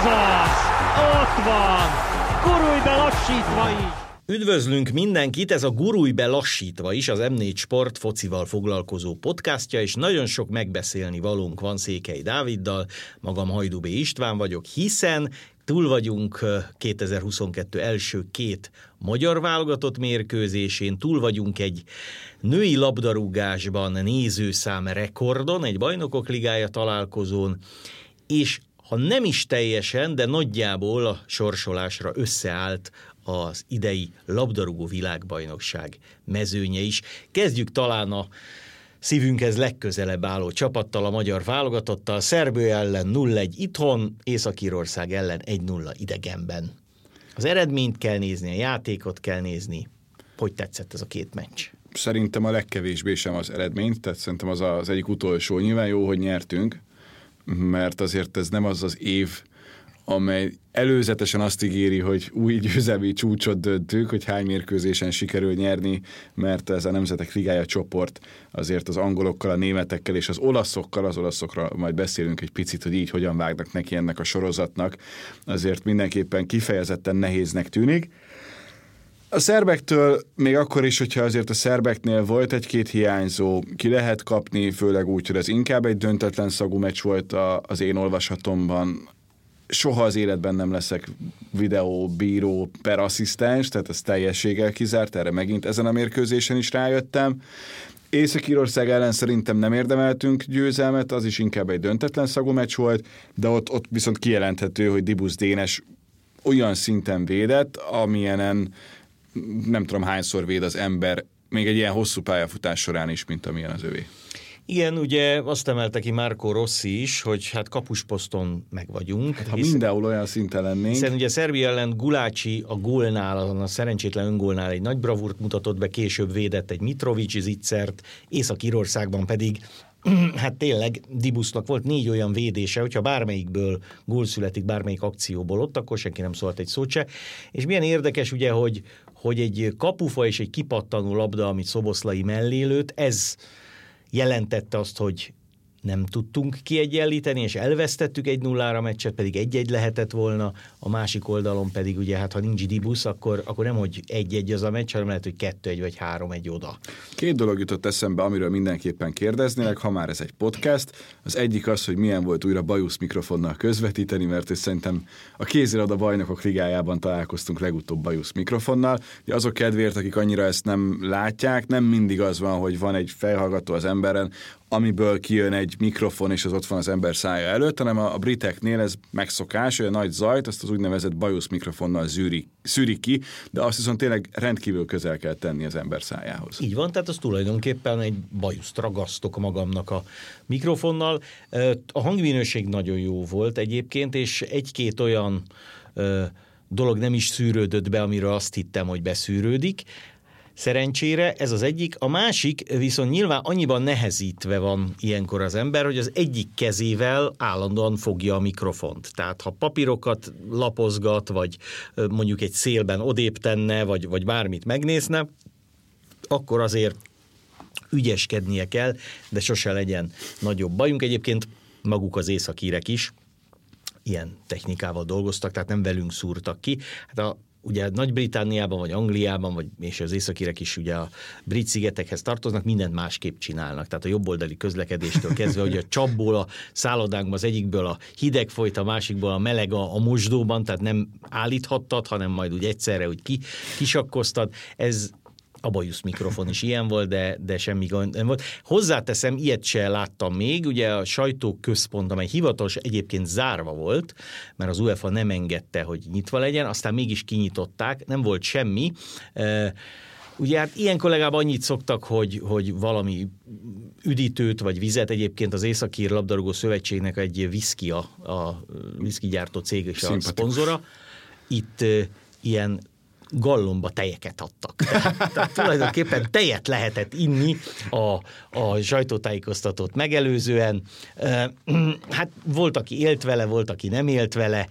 Ez az! Ott van! Gurulj be lassítva is! Üdvözlünk mindenkit, ez a Gurulj be lassítva is, az M4 Sport focival foglalkozó podcastja, és nagyon sok megbeszélni valunk van Székely Dáviddal, magam Hajdubé István vagyok, hiszen túl vagyunk 2022 első két magyar válogatott mérkőzésén, túl vagyunk egy női labdarúgásban nézőszám rekordon, egy bajnokok ligája találkozón, és ha nem is teljesen, de nagyjából a sorsolásra összeállt az idei labdarúgó világbajnokság mezőnye is. Kezdjük talán a szívünkhez legközelebb álló csapattal, a magyar válogatottal, Szerbő ellen 0-1 itthon, Észak-Írország ellen 1-0 idegenben. Az eredményt kell nézni, a játékot kell nézni. Hogy tetszett ez a két meccs? Szerintem a legkevésbé sem az eredmény, tehát szerintem az az egyik utolsó. Nyilván jó, hogy nyertünk, mert azért ez nem az az év, amely előzetesen azt ígéri, hogy új győzelmi csúcsot döntünk, hogy hány mérkőzésen sikerül nyerni, mert ez a Nemzetek Ligája csoport azért az angolokkal, a németekkel és az olaszokkal, az olaszokra majd beszélünk egy picit, hogy így hogyan vágnak neki ennek a sorozatnak, azért mindenképpen kifejezetten nehéznek tűnik. A szerbektől még akkor is, hogyha azért a szerbeknél volt egy-két hiányzó, ki lehet kapni, főleg úgy, hogy ez inkább egy döntetlen szagú meccs volt az én olvasatomban, soha az életben nem leszek videó, bíró, per asszisztens, tehát ez teljességgel kizárt, erre megint ezen a mérkőzésen is rájöttem. Észak-Írország ellen szerintem nem érdemeltünk győzelmet, az is inkább egy döntetlen szagú meccs volt, de ott, ott viszont kijelenthető, hogy Dibusz Dénes olyan szinten védett, amilyenen nem tudom hányszor véd az ember, még egy ilyen hosszú pályafutás során is, mint amilyen az övé. Igen, ugye azt emelte ki Márko Rossi is, hogy hát kapusposzton meg vagyunk. Hát, ha hiszen, mindenhol olyan szinten lennénk. Hiszen ugye Szerbia ellen Gulácsi a gólnál, a szerencsétlen öngólnál egy nagy bravúrt mutatott be, később védett egy Mitrovic zicsert, Észak-Írországban pedig hát tényleg Dibusznak volt négy olyan védése, hogyha bármelyikből gól születik, bármelyik akcióból ott, akkor senki nem szólt egy szót se. És milyen érdekes ugye, hogy, hogy egy kapufa és egy kipattanó labda, amit Szoboszlai mellé lőtt, ez jelentette azt, hogy nem tudtunk kiegyenlíteni, és elvesztettük egy nullára meccset, pedig egy-egy lehetett volna, a másik oldalon pedig ugye, hát ha nincs dibusz, akkor, akkor nem, hogy egy-egy az a meccs, hanem lehet, hogy kettő-egy vagy három-egy oda. Két dolog jutott eszembe, amiről mindenképpen kérdeznének, ha már ez egy podcast. Az egyik az, hogy milyen volt újra bajusz mikrofonnal közvetíteni, mert szerintem a kézirada bajnokok ligájában találkoztunk legutóbb bajusz mikrofonnal. De azok kedvéért, akik annyira ezt nem látják, nem mindig az van, hogy van egy fejhallgató az emberen, amiből kijön egy mikrofon, és az ott van az ember szája előtt, hanem a, a briteknél ez megszokás, hogy a nagy zajt, azt az úgynevezett bajusz mikrofonnal zűri, szűri ki, de azt viszont tényleg rendkívül közel kell tenni az ember szájához. Így van, tehát az tulajdonképpen egy bajuszt ragasztok magamnak a mikrofonnal. A hangminőség nagyon jó volt egyébként, és egy-két olyan dolog nem is szűrődött be, amiről azt hittem, hogy beszűrődik. Szerencsére ez az egyik. A másik viszont nyilván annyiban nehezítve van ilyenkor az ember, hogy az egyik kezével állandóan fogja a mikrofont. Tehát ha papírokat lapozgat, vagy mondjuk egy szélben odébb tenne, vagy, vagy bármit megnézne, akkor azért ügyeskednie kell, de sose legyen nagyobb bajunk. Egyébként maguk az északírek is ilyen technikával dolgoztak, tehát nem velünk szúrtak ki. Hát a ugye Nagy-Britániában, vagy Angliában, vagy és az északírek is ugye a brit szigetekhez tartoznak, mindent másképp csinálnak. Tehát a jobboldali közlekedéstől kezdve, hogy a csapból a szállodánkban az egyikből a hideg folyt, a másikból a meleg a, a mosdóban, tehát nem állíthattad, hanem majd úgy egyszerre úgy ki, kisakkoztad. Ez a bajusz mikrofon is ilyen volt, de, de semmi gond nem volt. Hozzáteszem, ilyet se láttam még, ugye a sajtóközpont, amely hivatalos egyébként zárva volt, mert az UEFA nem engedte, hogy nyitva legyen, aztán mégis kinyitották, nem volt semmi. Ugye hát ilyen kollégában annyit szoktak, hogy, hogy valami üdítőt vagy vizet, egyébként az Északír Labdarúgó Szövetségnek egy viszki, a, a viszki gyártó cég és a szponzora. Itt ilyen gallomba tejeket adtak. Tehát, tehát tulajdonképpen tejet lehetett inni a, a sajtótájékoztatót megelőzően. Hát volt, aki élt vele, volt, aki nem élt vele,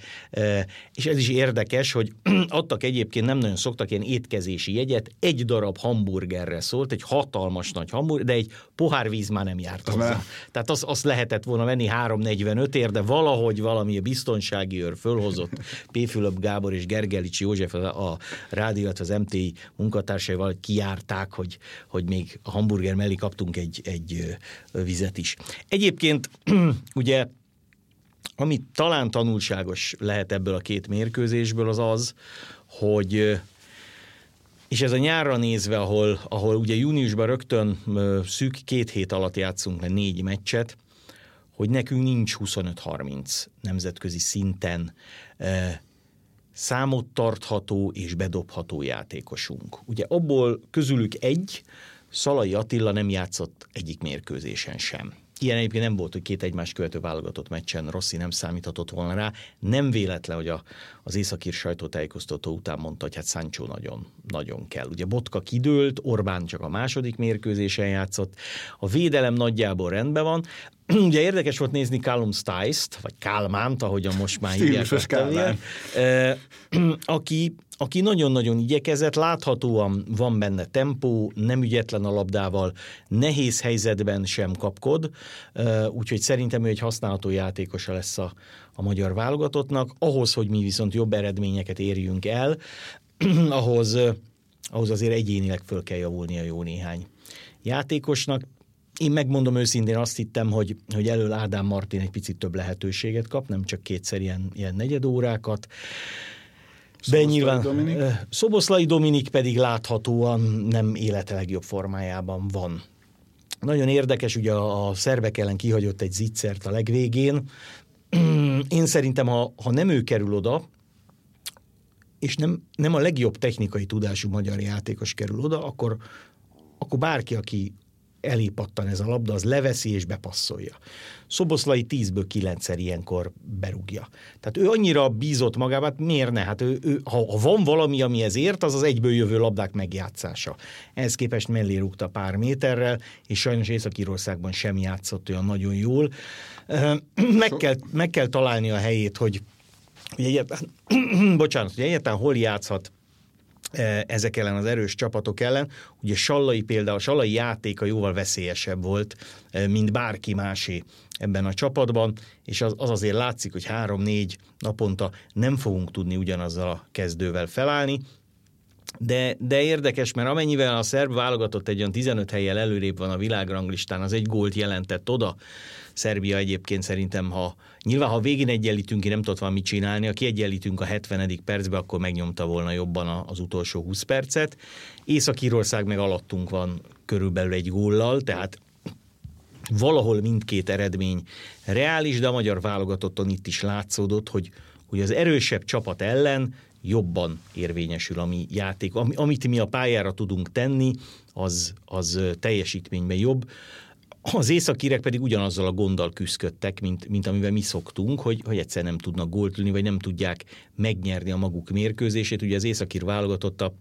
és ez is érdekes, hogy adtak egyébként, nem nagyon szoktak ilyen étkezési jegyet, egy darab hamburgerre szólt, egy hatalmas nagy hamburger, de egy pohár víz már nem járt hozzá. Tehát azt, azt lehetett volna venni 3.45 ér, de valahogy valami biztonsági őr fölhozott P. Fülöp Gábor és Gergelics József a, a rádió, illetve az MTI munkatársaival kiárták, hogy, hogy még a hamburger mellé kaptunk egy, egy vizet is. Egyébként ugye ami talán tanulságos lehet ebből a két mérkőzésből az az, hogy és ez a nyárra nézve, ahol, ahol ugye júniusban rögtön szűk két hét alatt játszunk le négy meccset, hogy nekünk nincs 25-30 nemzetközi szinten számot tartható és bedobható játékosunk. Ugye abból közülük egy, Szalai Attila nem játszott egyik mérkőzésen sem. Ilyen egyébként nem volt, hogy két egymás követő válogatott meccsen Rossi nem számíthatott volna rá. Nem véletlen, hogy a, az északír sajtótájékoztató után mondta, hogy hát Sancho nagyon, nagyon kell. Ugye Botka kidőlt, Orbán csak a második mérkőzésen játszott, a védelem nagyjából rendben van. Ugye érdekes volt nézni Callum Stice-t, vagy Kálmánt, ahogyan most már hívják. aki aki nagyon-nagyon igyekezett, láthatóan van benne tempó, nem ügyetlen a labdával, nehéz helyzetben sem kapkod, úgyhogy szerintem ő egy használható játékosa lesz a, a magyar válogatottnak. Ahhoz, hogy mi viszont jobb eredményeket érjünk el, ahhoz, ahhoz azért egyénileg föl kell javulni a jó néhány játékosnak. Én megmondom őszintén, azt hittem, hogy, hogy elől Ádám Martin egy picit több lehetőséget kap, nem csak kétszer ilyen, ilyen negyedórákat. De nyilván Dominik? Szoboszlai Dominik pedig láthatóan nem élete legjobb formájában van. Nagyon érdekes, ugye a szerbek ellen kihagyott egy zicsert a legvégén. Én szerintem, ha, ha nem ő kerül oda, és nem, nem a legjobb technikai tudású magyar játékos kerül oda, akkor, akkor bárki, aki elé pattan ez a labda, az leveszi és bepasszolja. Szoboszlai 10-ből 9 ilyenkor berúgja. Tehát ő annyira bízott magában, hát miért ne? Hát ő, ő, ha, ha van valami, ami ért, az az egyből jövő labdák megjátszása. Ehhez képest mellé rúgta pár méterrel, és sajnos Észak-Írországban sem játszott olyan nagyon jól. Meg kell, meg kell találni a helyét, hogy, hogy egyáltalán, bocsánat, hogy egyáltalán hol játszhat ezek ellen az erős csapatok ellen. Ugye Sallai például, Sallai játéka jóval veszélyesebb volt, e, mint bárki másé ebben a csapatban, és az, az azért látszik, hogy három-négy naponta nem fogunk tudni ugyanazzal a kezdővel felállni, de, de érdekes, mert amennyivel a szerb válogatott egy olyan 15 helyjel előrébb van a világranglistán, az egy gólt jelentett oda. Szerbia egyébként szerintem, ha nyilván ha végén egyenlítünk, ki nem tudott valamit csinálni, ha kiegyenlítünk a 70. percbe, akkor megnyomta volna jobban az utolsó 20 percet. Észak-Írország meg alattunk van körülbelül egy góllal, tehát valahol mindkét eredmény reális, de a magyar válogatotton itt is látszódott, hogy, hogy az erősebb csapat ellen jobban érvényesül a mi játék. Amit mi a pályára tudunk tenni, az, az teljesítményben jobb. Az északírek pedig ugyanazzal a gonddal küzdöttek, mint, mint amivel mi szoktunk, hogy, hogy egyszer nem tudnak gólt vagy nem tudják megnyerni a maguk mérkőzését. Ugye az északír válogatott a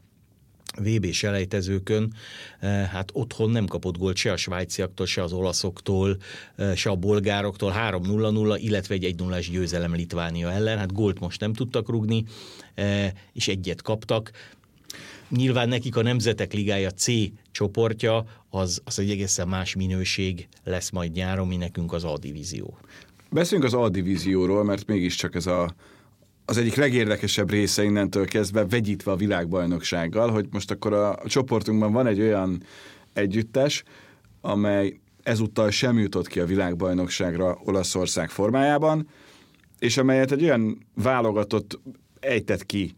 VB selejtezőkön, eh, hát otthon nem kapott gólt se a svájciaktól, se az olaszoktól, eh, se a bolgároktól, 3-0-0, illetve egy 1 0 győzelem Litvánia ellen, hát gólt most nem tudtak rugni, eh, és egyet kaptak. Nyilván nekik a Nemzetek Ligája C csoportja az, az egy egészen más minőség lesz majd nyáron, mi nekünk az A divízió. Beszéljünk az A divízióról, mert mégiscsak ez a az egyik legérdekesebb része innentől kezdve vegyítve a világbajnoksággal, hogy most akkor a, a csoportunkban van egy olyan együttes, amely ezúttal sem jutott ki a világbajnokságra Olaszország formájában, és amelyet egy olyan válogatott ejtett ki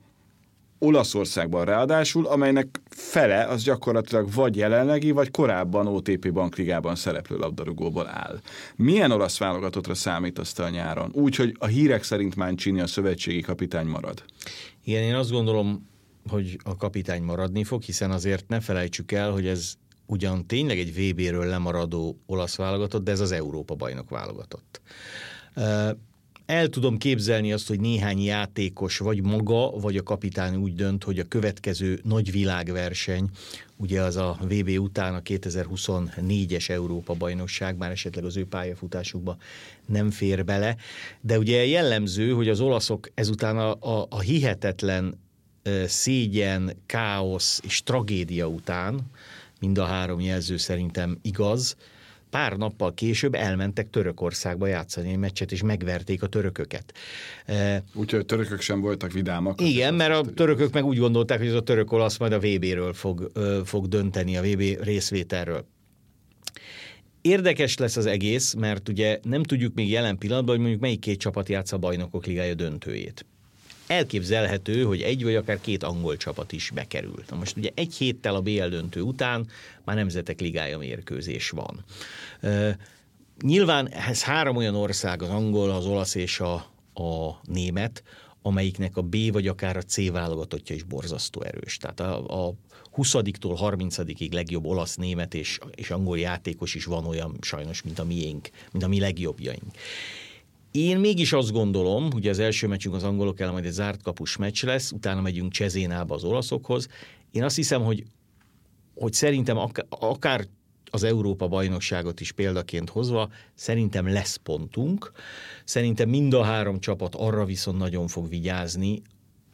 Olaszországban ráadásul, amelynek fele az gyakorlatilag vagy jelenlegi, vagy korábban OTP bankligában szereplő labdarúgóból áll. Milyen olasz válogatottra számítasz te a nyáron? Úgy, hogy a hírek szerint Mancini a szövetségi kapitány marad. Igen, én azt gondolom, hogy a kapitány maradni fog, hiszen azért ne felejtsük el, hogy ez ugyan tényleg egy VB-ről lemaradó olasz válogatott, de ez az Európa bajnok válogatott. El tudom képzelni azt, hogy néhány játékos, vagy maga, vagy a kapitány úgy dönt, hogy a következő nagy világverseny, ugye az a VB után a 2024-es Európa bajnokság, már esetleg az ő pályafutásukba nem fér bele, de ugye jellemző, hogy az olaszok ezután a, a, a hihetetlen szégyen, káosz és tragédia után, mind a három jelző szerintem igaz, pár nappal később elmentek Törökországba játszani egy meccset, és megverték a törököket. Úgyhogy a törökök sem voltak vidámak. Igen, mert a törökök meg úgy gondolták, hogy ez a török olasz majd a VB-ről fog, fog dönteni, a VB részvételről. Érdekes lesz az egész, mert ugye nem tudjuk még jelen pillanatban, hogy mondjuk melyik két csapat játsza a bajnokok ligája döntőjét elképzelhető, hogy egy vagy akár két angol csapat is bekerült. Na most ugye egy héttel a BL döntő után már nemzetek ligája mérkőzés van. Nyilván ez három olyan ország, az angol, az olasz és a, a német, amelyiknek a B vagy akár a C válogatottja is borzasztó erős. Tehát a, a 20-tól 30-ig legjobb olasz, német és, és angol játékos is van olyan sajnos, mint a miénk, mint a mi legjobbjaink. Én mégis azt gondolom, hogy az első meccsünk az angolok ellen majd egy zárt kapus meccs lesz, utána megyünk Csezénába az olaszokhoz. Én azt hiszem, hogy, hogy szerintem akár az Európa bajnokságot is példaként hozva, szerintem lesz pontunk. Szerintem mind a három csapat arra viszont nagyon fog vigyázni,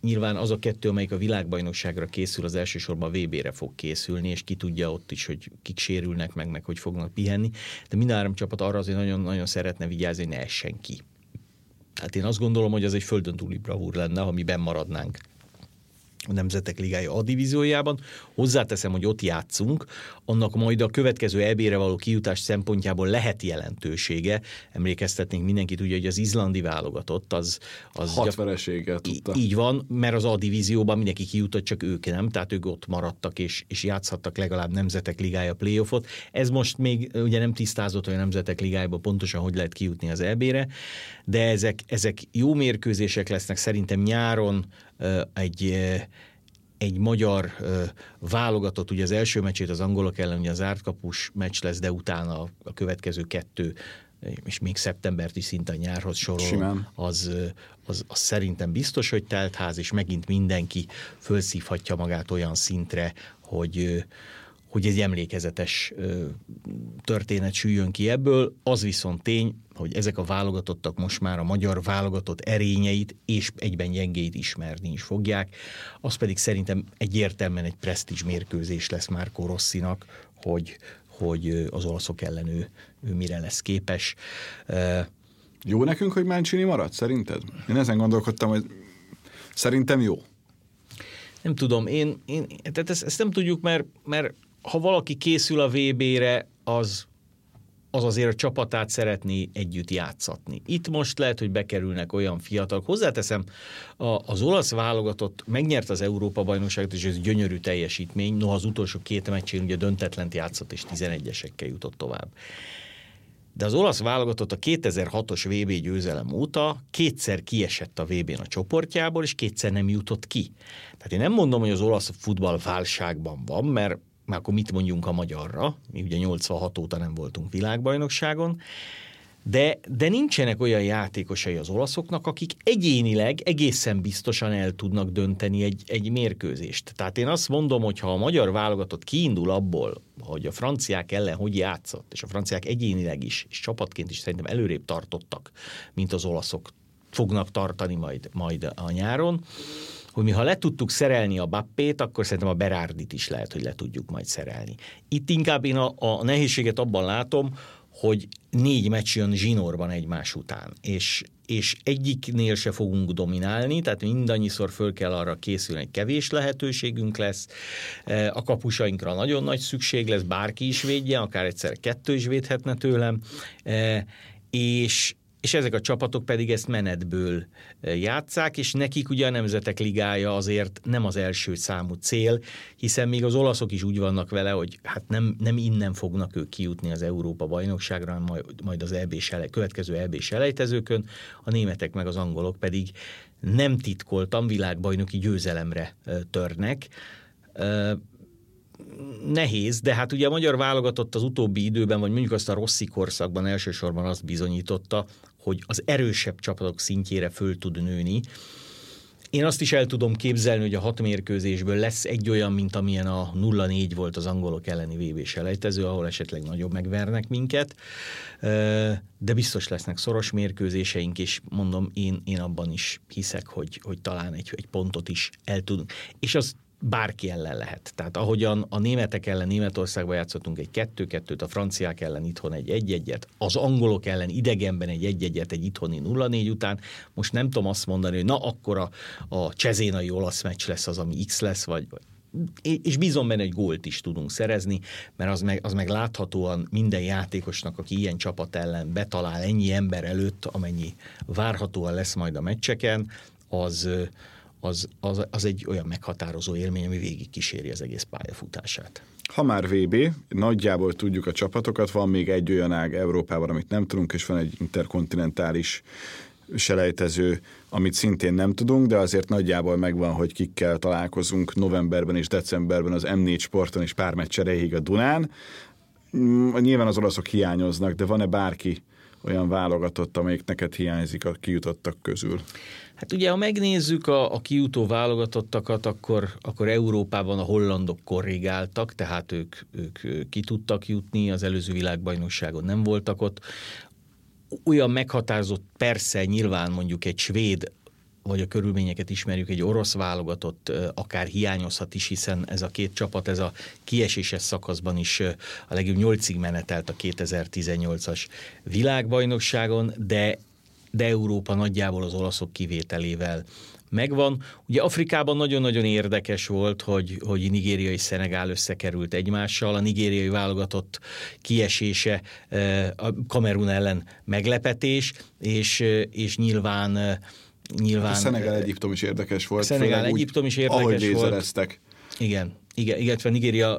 Nyilván az a kettő, amelyik a világbajnokságra készül, az elsősorban a VB-re fog készülni, és ki tudja ott is, hogy kik sérülnek meg, meg hogy fognak pihenni. De mind a három csapat arra azért nagyon-nagyon szeretne vigyázni, hogy ne essen ki. Hát én azt gondolom, hogy az egy földön túli bravúr lenne, ha mi benn maradnánk a Nemzetek Ligája A divíziójában. Hozzáteszem, hogy ott játszunk, annak majd a következő EB-re való kijutás szempontjából lehet jelentősége. Emlékeztetnénk mindenkit, ugye, hogy az izlandi válogatott az... az Hat vereséget tudta. Így van, mert az A divízióban mindenki kijutott, csak ők nem, tehát ők ott maradtak és, és játszhattak legalább Nemzetek Ligája playoffot. Ez most még ugye nem tisztázott, hogy a Nemzetek Ligájába pontosan hogy lehet kijutni az EB-re, de ezek, ezek jó mérkőzések lesznek szerintem nyáron egy egy magyar ö, válogatott, ugye az első meccsét az angolok ellen, ugye az ártkapus meccs lesz, de utána a, a következő kettő, és még szeptembert is szinte a nyárhoz sorol, az, az, az szerintem biztos, hogy teltház, és megint mindenki felszívhatja magát olyan szintre, hogy hogy egy emlékezetes történet süljön ki ebből. Az viszont tény, hogy ezek a válogatottak most már a magyar válogatott erényeit és egyben gyengéit ismerni is fogják. Az pedig szerintem egyértelműen egy presztízs mérkőzés lesz Márko Rosszinak, hogy, hogy az olaszok ellen ő, ő mire lesz képes. Jó nekünk, hogy Mancini maradt, szerinted? Én ezen gondolkodtam, hogy szerintem jó. Nem tudom, én, én tehát ezt, ezt nem tudjuk, mert, mert ha valaki készül a VB-re, az, az azért a csapatát szeretné együtt játszatni. Itt most lehet, hogy bekerülnek olyan fiatalok. Hozzáteszem, a, az olasz válogatott megnyert az Európa-bajnokságot, és ez gyönyörű teljesítmény. Noha az utolsó két meccsén ugye döntetlent játszott, és 11-esekkel jutott tovább. De az olasz válogatott a 2006-os VB győzelem óta kétszer kiesett a VB-n a csoportjából, és kétszer nem jutott ki. Tehát én nem mondom, hogy az olasz futball válságban van, mert már akkor mit mondjunk a magyarra, mi ugye 86 óta nem voltunk világbajnokságon, de, de nincsenek olyan játékosai az olaszoknak, akik egyénileg egészen biztosan el tudnak dönteni egy, egy mérkőzést. Tehát én azt mondom, hogy ha a magyar válogatott kiindul abból, hogy a franciák ellen hogy játszott, és a franciák egyénileg is, és csapatként is szerintem előrébb tartottak, mint az olaszok fognak tartani majd, majd a nyáron, hogy mi ha le tudtuk szerelni a Bappét, akkor szerintem a Berárdit is lehet, hogy le tudjuk majd szerelni. Itt inkább én a, a nehézséget abban látom, hogy négy meccs jön zsinórban egymás után, és, és egyiknél se fogunk dominálni, tehát mindannyiszor föl kell arra készülni, hogy kevés lehetőségünk lesz, e, a kapusainkra nagyon nagy szükség lesz, bárki is védje, akár egyszer kettő is védhetne tőlem, e, és, és ezek a csapatok pedig ezt menetből e, játszák, és nekik ugye a Nemzetek Ligája azért nem az első számú cél, hiszen még az olaszok is úgy vannak vele, hogy hát nem, nem innen fognak ők kijutni az Európa bajnokságra, majd, majd az EB selej, következő EB selejtezőkön, a németek meg az angolok pedig nem titkoltan világbajnoki győzelemre e, törnek. E, nehéz, de hát ugye a magyar válogatott az utóbbi időben, vagy mondjuk azt a Rossi korszakban elsősorban azt bizonyította, hogy az erősebb csapatok szintjére föl tud nőni. Én azt is el tudom képzelni, hogy a hat mérkőzésből lesz egy olyan, mint amilyen a 0-4 volt az angolok elleni vb selejtező, ahol esetleg nagyobb megvernek minket, de biztos lesznek szoros mérkőzéseink, és mondom, én, én abban is hiszek, hogy, hogy talán egy, egy pontot is el tudunk. És az bárki ellen lehet. Tehát ahogyan a németek ellen Németországban játszottunk egy kettő-kettőt, a franciák ellen itthon egy egy-egyet, az angolok ellen idegenben egy egy-egyet, egy itthoni 0-4 után, most nem tudom azt mondani, hogy na akkor a, a csezénai olasz meccs lesz az, ami X lesz, vagy, és bízom benne, hogy gólt is tudunk szerezni, mert az meg, az meg láthatóan minden játékosnak, aki ilyen csapat ellen betalál ennyi ember előtt, amennyi várhatóan lesz majd a meccseken, az, az, az, az egy olyan meghatározó élmény, ami végig kíséri az egész pályafutását. Ha már VB, nagyjából tudjuk a csapatokat, van még egy olyan ág Európában, amit nem tudunk, és van egy interkontinentális selejtező, amit szintén nem tudunk, de azért nagyjából megvan, hogy kikkel találkozunk novemberben és decemberben az M4 sporton és pár meccs a Dunán. Mm, nyilván az olaszok hiányoznak, de van-e bárki olyan válogatott, amelyik neked hiányzik a kijutottak közül? Hát ugye, ha megnézzük a, a kijutó válogatottakat, akkor, akkor Európában a hollandok korrigáltak, tehát ők, ők ki tudtak jutni, az előző világbajnokságon nem voltak ott. Olyan meghatározott, persze nyilván mondjuk egy svéd vagy a körülményeket ismerjük, egy orosz válogatott akár hiányozhat is, hiszen ez a két csapat, ez a kieséses szakaszban is a legjobb nyolcig menetelt a 2018-as világbajnokságon, de de Európa nagyjából az olaszok kivételével megvan. Ugye Afrikában nagyon-nagyon érdekes volt, hogy, hogy Nigéria és Szenegál összekerült egymással. A nigériai válogatott kiesése a Kamerun ellen meglepetés, és, és nyilván nyilván... A Szenegál Egyiptom is érdekes volt. Szenegál Egyiptom is érdekes ahogy volt. Igen, igen, illetve Nigéria,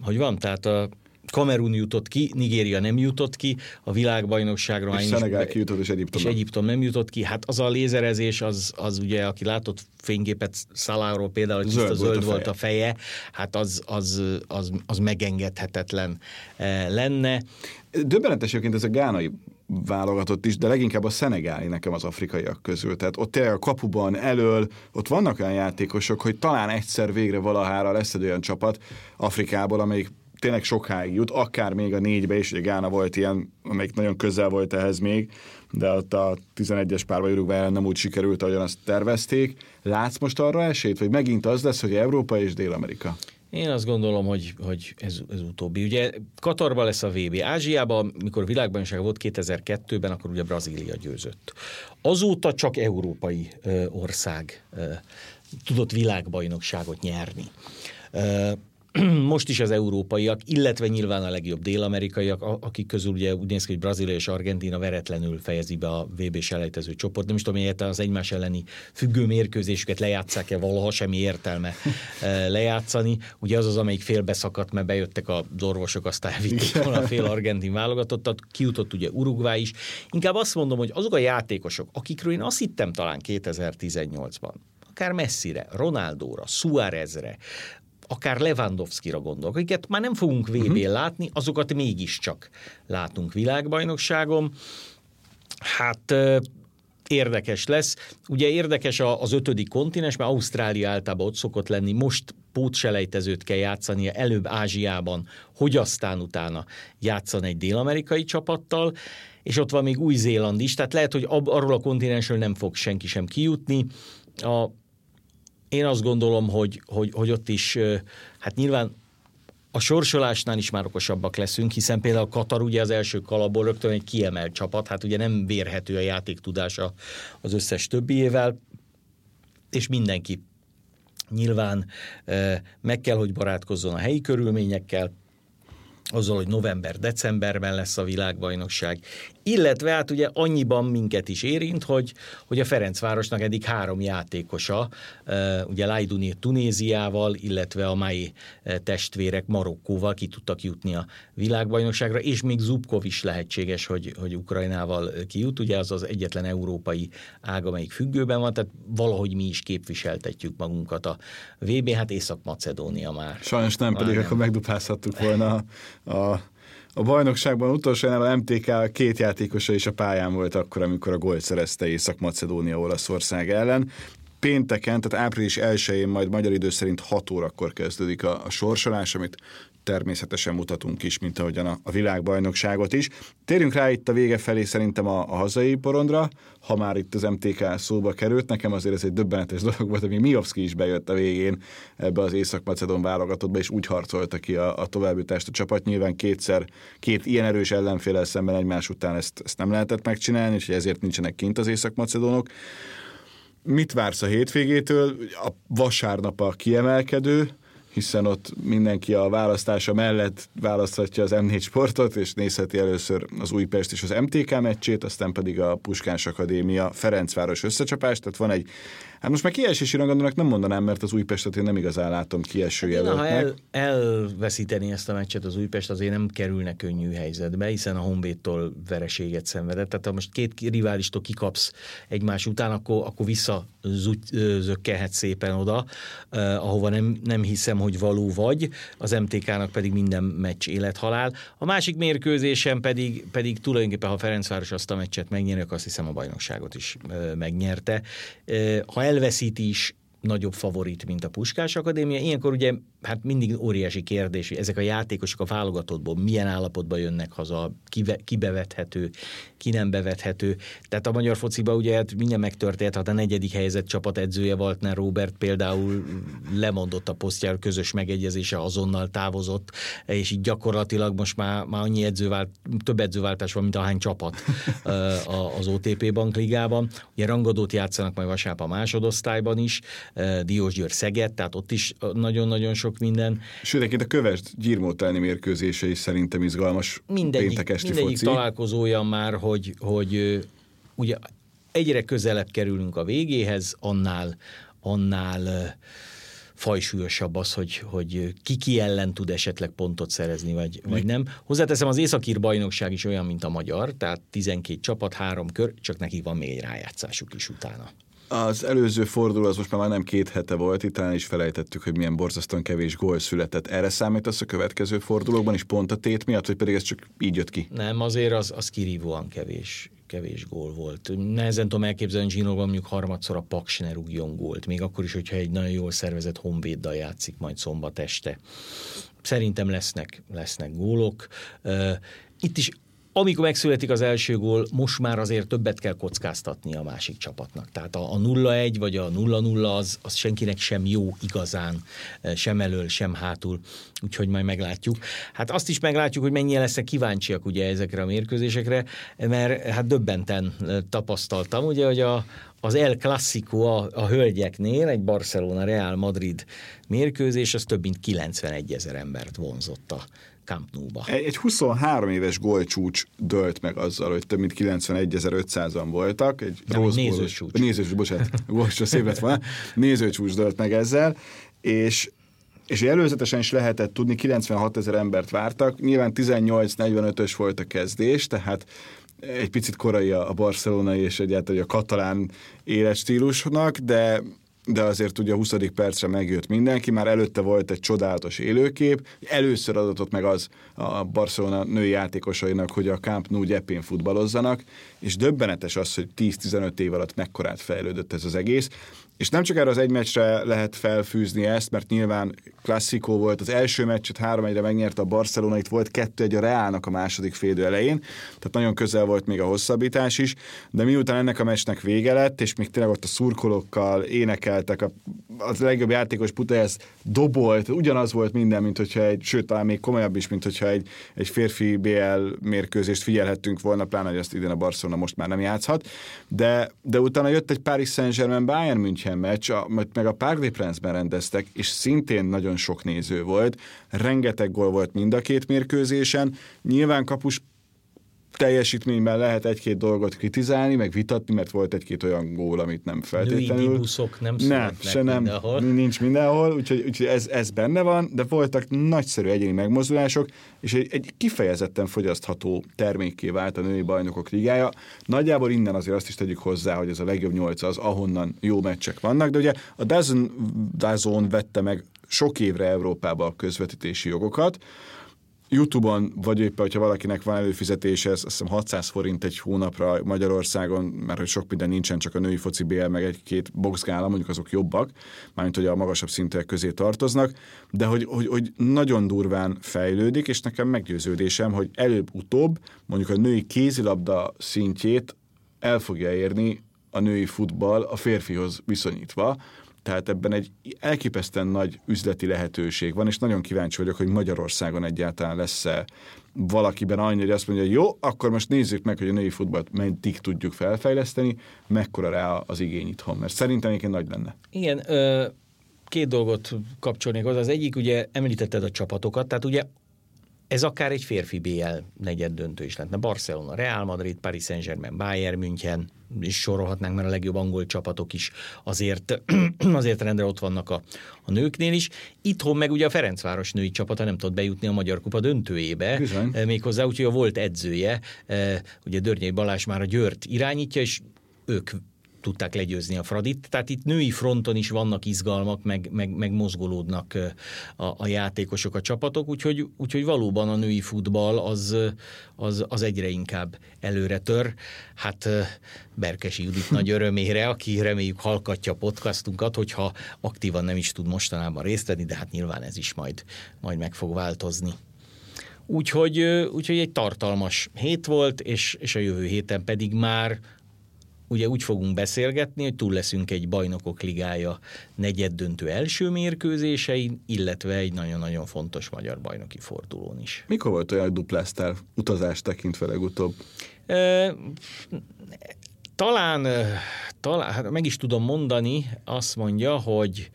hogy van, tehát a Kamerun jutott ki, Nigéria nem jutott ki, a világbajnokságra. És Szenegál kijutott, és Egyiptom. És Egyiptom nem jutott ki. Hát az a lézerezés, az, az ugye, aki látott fényképet Szaláról például, hogy zöld, zöld volt a feje, hát az, az, az, az megengedhetetlen eh, lenne. Döbbenetes egyébként ez a gánai válogatott is, de leginkább a szenegáli nekem az afrikaiak közül. Tehát ott tényleg a kapuban elől, ott vannak olyan játékosok, hogy talán egyszer végre valahára lesz egy olyan csapat Afrikából, amelyik tényleg sokáig jut, akár még a négybe is, ugye Gána volt ilyen, amelyik nagyon közel volt ehhez még, de ott a 11-es párba Uruguay nem úgy sikerült, ahogyan azt tervezték. Látsz most arra esélyt, vagy megint az lesz, hogy Európa és Dél-Amerika? Én azt gondolom, hogy, hogy ez, ez utóbbi. Ugye Katarban lesz a VB. Ázsiában, mikor világbajnokság volt 2002-ben, akkor ugye Brazília győzött. Azóta csak európai ország ö, tudott világbajnokságot nyerni. most is az európaiak, illetve nyilván a legjobb dél-amerikaiak, akik közül ugye úgy néz ki, hogy Brazília és Argentina veretlenül fejezi be a VB selejtező csoport. Nem is tudom, hogy az egymás elleni függő mérkőzésüket lejátszák-e valaha, semmi értelme eh, lejátszani. Ugye az az, amelyik félbeszakadt, mert bejöttek az orvosok, aztán elvitték volna a fél argentin válogatottat, kijutott ugye Uruguay is. Inkább azt mondom, hogy azok a játékosok, akikről én azt hittem talán 2018-ban, akár Messire, Ronaldóra, Suárezre, akár Lewandowski-ra gondolok, akiket már nem fogunk vb uh-huh. látni, azokat mégiscsak látunk világbajnokságon. Hát érdekes lesz. Ugye érdekes az ötödik kontinens, mert Ausztrália általában ott szokott lenni, most pótselejtezőt kell játszania előbb Ázsiában, hogy aztán utána játszan egy dél-amerikai csapattal, és ott van még Új-Zéland is, tehát lehet, hogy arról a kontinensről nem fog senki sem kijutni. A én azt gondolom, hogy, hogy, hogy ott is, hát nyilván a sorsolásnál is már okosabbak leszünk, hiszen például Katar ugye az első kalapból rögtön egy kiemelt csapat, hát ugye nem vérhető a játék tudása az összes többiével, és mindenki nyilván meg kell, hogy barátkozzon a helyi körülményekkel, azzal, hogy november-decemberben lesz a világbajnokság, illetve hát ugye annyiban minket is érint, hogy, hogy a Ferencvárosnak eddig három játékosa, ugye Lajduni Tunéziával, illetve a mai testvérek Marokkóval ki tudtak jutni a világbajnokságra, és még Zubkov is lehetséges, hogy, hogy Ukrajnával kijut, ugye az az egyetlen európai ág, amelyik függőben van, tehát valahogy mi is képviseltetjük magunkat a VB, hát Észak-Macedónia már. Sajnos nem, pedig akkor megdupázhattuk volna a a bajnokságban utolsó a MTK két játékosa is a pályán volt akkor, amikor a gólt szerezte Észak-Macedónia Olaszország ellen pénteken, tehát április 1-én, majd magyar idő szerint 6 órakor kezdődik a, a sorsolás, amit természetesen mutatunk is, mint ahogyan a, a világbajnokságot is. Térjünk rá itt a vége felé szerintem a, a hazai porondra, ha már itt az MTK szóba került. Nekem azért ez egy döbbenetes dolog volt, ami Miovski is bejött a végén ebbe az Észak-Macedon válogatottba, és úgy harcolta ki a, a továbbjutást a csapat. Nyilván kétszer, két ilyen erős ellenféle szemben egymás után ezt, ezt nem lehetett megcsinálni, és ezért nincsenek kint az Észak-Macedónok. Mit vársz a hétvégétől? A vasárnap a kiemelkedő, hiszen ott mindenki a választása mellett választhatja az M4 sportot, és nézheti először az Újpest és az MTK meccsét, aztán pedig a Puskás Akadémia Ferencváros összecsapást, tehát van egy Hát most már kiesési rangadónak nem mondanám, mert az Újpestet én nem igazán látom kieső hát, Ha el, elveszíteni ezt a meccset az Újpest, azért nem kerülne könnyű helyzetbe, hiszen a Honvédtól vereséget szenvedett. Tehát ha most két riválistól kikapsz egymás után, akkor, akkor visszazökkelhet szépen oda, eh, ahova nem, nem hiszem, hogy való vagy, az MTK-nak pedig minden meccs élethalál. A másik mérkőzésen pedig, pedig tulajdonképpen, ha Ferencváros azt a meccset megnyernek, azt hiszem a bajnokságot is eh, megnyerte. Eh, ha elveszíti is nagyobb favorit, mint a Puskás Akadémia. Ilyenkor ugye hát mindig óriási kérdés, hogy ezek a játékosok a válogatottból milyen állapotban jönnek haza, ki, ki bevethető, ki nem bevethető. Tehát a magyar fociba ugye hát minden megtörtént, hát a negyedik helyzet csapat edzője Waltner Robert például lemondott a posztjáról, közös megegyezése azonnal távozott, és így gyakorlatilag most már, már annyi edzővált, több edzőváltás van, mint ahány csapat az OTP bankligában. Ugye rangadót játszanak majd vasárnap a másodosztályban is, Diós Győr Szeged, tehát ott is nagyon-nagyon sok minden. Sőt, egyébként a kövest gyírmótelni mérkőzése is szerintem izgalmas mindegyik, péntek esti mindegyik foci. találkozója már, hogy, hogy ugye egyre közelebb kerülünk a végéhez, annál, annál fajsúlyosabb az, hogy, hogy ki ki ellen tud esetleg pontot szerezni, vagy, vagy nem. Hozzáteszem, az északír bajnokság is olyan, mint a magyar, tehát 12 csapat, három kör, csak nekik van még rájátszásuk is utána. Az előző forduló az most már nem két hete volt, itt talán is felejtettük, hogy milyen borzasztóan kevés gól született. Erre számítasz a következő fordulókban is pont a tét miatt, vagy pedig ez csak így jött ki? Nem, azért az, az kirívóan kevés kevés gól volt. Nehezen tudom elképzelni, hogy Zsinóban mondjuk harmadszor a Paks ne rúgjon gólt, még akkor is, hogyha egy nagyon jól szervezett honvéddal játszik majd szombat este. Szerintem lesznek, lesznek gólok. Itt is amikor megszületik az első gól, most már azért többet kell kockáztatni a másik csapatnak. Tehát a, a 0-1 vagy a 0-0 az, az senkinek sem jó igazán, eh, sem elől, sem hátul, úgyhogy majd meglátjuk. Hát azt is meglátjuk, hogy mennyien lesznek kíváncsiak ugye ezekre a mérkőzésekre, mert hát döbbenten eh, tapasztaltam, ugye, hogy a, az El Clasico a, a hölgyeknél, egy Barcelona-Real Madrid mérkőzés, az több mint 91 ezer embert vonzott a Camp Nou-ba. Egy 23 éves gólcsúcs dölt meg azzal, hogy több mint 91.500-an voltak. Egy Nem, nézőcsúcs. Nézőcsúcs, bocsánat, szép lett volna. Nézőcsúcs dölt meg ezzel, és és előzetesen is lehetett tudni, 96 ezer embert vártak, nyilván 18-45-ös volt a kezdés, tehát egy picit korai a barcelonai és egyáltalán a katalán életstílusnak, de de azért ugye a 20. percre megjött mindenki, már előtte volt egy csodálatos élőkép, először adatott meg az a Barcelona női játékosainak, hogy a Camp Nou gyepén futballozzanak, és döbbenetes az, hogy 10-15 év alatt mekkorát fejlődött ez az egész, és nem csak erre az egy meccsre lehet felfűzni ezt, mert nyilván klasszikó volt, az első meccset 3-1-re megnyerte a Barcelona, itt volt 2-1 a Reálnak a második félidő elején, tehát nagyon közel volt még a hosszabbítás is, de miután ennek a meccsnek vége lett, és még tényleg ott a szurkolókkal énekeltek, a, az legjobb játékos Putelsz dobolt, ugyanaz volt minden, mint hogyha egy, sőt, talán még komolyabb is, mint hogyha egy, egy férfi BL mérkőzést figyelhettünk volna, pláne, hogy azt idén a Barcelona most már nem játszhat, de, de utána jött egy Paris Saint-Germain Bayern München München meccs, a, meg a Parc des Princes-ben rendeztek, és szintén nagyon sok néző volt. Rengeteg gól volt mind a két mérkőzésen. Nyilván kapus teljesítményben lehet egy-két dolgot kritizálni, meg vitatni, mert volt egy-két olyan gól, amit nem feltétlenül. Női buszok nem nem, se nem, mindenhol. nincs mindenhol, úgyhogy, úgyhogy ez, ez benne van, de voltak nagyszerű egyéni megmozdulások, és egy, egy kifejezetten fogyasztható termékké vált a női bajnokok ligája. Nagyjából innen azért azt is tegyük hozzá, hogy ez a legjobb nyolc az, ahonnan jó meccsek vannak, de ugye a Dazn, Dazon vette meg sok évre Európába a közvetítési jogokat, YouTube-on, vagy éppen, hogyha valakinek van előfizetése, azt hiszem 600 forint egy hónapra Magyarországon, mert hogy sok minden nincsen, csak a női foci BL, meg egy-két boxgála, mondjuk azok jobbak, mármint hogy a magasabb szintek közé tartoznak, de hogy, hogy, hogy nagyon durván fejlődik, és nekem meggyőződésem, hogy előbb-utóbb mondjuk a női kézilabda szintjét el fogja érni a női futball a férfihoz viszonyítva, tehát ebben egy elképesztően nagy üzleti lehetőség van, és nagyon kíváncsi vagyok, hogy Magyarországon egyáltalán lesz-e valakiben annyi, hogy azt mondja, jó, akkor most nézzük meg, hogy a női futballt meddig tudjuk felfejleszteni, mekkora rá az igény itthon, mert szerintem egyébként nagy lenne. Igen, ö, két dolgot kapcsolnék hozzá. Az egyik, ugye említetted a csapatokat, tehát ugye ez akár egy férfi BL negyed döntő is lehetne. Barcelona, Real Madrid, Paris Saint-Germain, Bayern München, is sorolhatnánk, mert a legjobb angol csapatok is azért, azért rendre ott vannak a, a nőknél is. Itthon meg ugye a Ferencváros női csapata nem tudott bejutni a Magyar Kupa döntőjébe, Bizony. Eh, méghozzá úgyhogy a volt edzője, eh, ugye Dörnyei Balázs már a Győrt irányítja, és ők tudták legyőzni a Fradit. Tehát itt női fronton is vannak izgalmak, meg, meg, meg mozgolódnak a, a játékosok, a csapatok, úgyhogy, úgyhogy valóban a női futball az, az, az egyre inkább előre tör. Hát Berkesi Judit nagy örömére, aki reméljük hallgatja a podcastunkat, hogyha aktívan nem is tud mostanában részt venni, de hát nyilván ez is majd, majd meg fog változni. Úgyhogy, úgyhogy egy tartalmas hét volt, és, és a jövő héten pedig már ugye úgy fogunk beszélgetni, hogy túl leszünk egy bajnokok ligája negyed döntő első mérkőzésein, illetve egy nagyon-nagyon fontos magyar bajnoki fordulón is. Mikor volt olyan, hogy dupláztál utazást tekintve legutóbb? E, talán, talán, hát meg is tudom mondani, azt mondja, hogy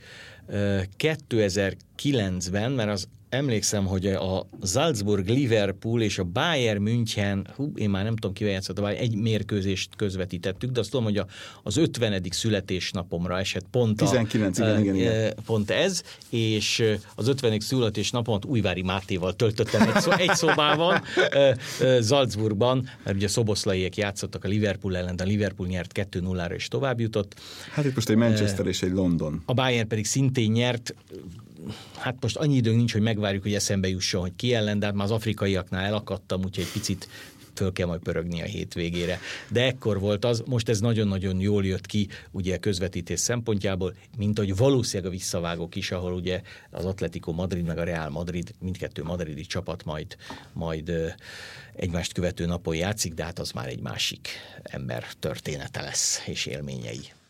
2009-ben, mert az emlékszem, hogy a Salzburg, Liverpool és a Bayern München, hú, én már nem tudom kivel játszottam, egy mérkőzést közvetítettük, de azt tudom, hogy a, az 50. születésnapomra esett pont, 19, a, igen, igen, igen. pont ez, és az 50. születésnapomat Újvári Mátéval töltöttem egy, szó, egy szobában, Salzburgban, mert ugye szoboszlaiek játszottak a Liverpool ellen, de a Liverpool nyert 2-0-ra és tovább jutott. Hát itt most egy Manchester és egy London. A Bayern pedig szintén nyert, hát most annyi időnk nincs, hogy megvárjuk, hogy eszembe jusson, hogy ki ellen, de hát már az afrikaiaknál elakadtam, úgyhogy egy picit föl kell majd pörögni a hétvégére. De ekkor volt az, most ez nagyon-nagyon jól jött ki ugye közvetítés szempontjából, mint hogy valószínűleg a visszavágók is, ahol ugye az Atletico Madrid meg a Real Madrid, mindkettő madridi csapat majd, majd egymást követő napon játszik, de hát az már egy másik ember története lesz és élményei.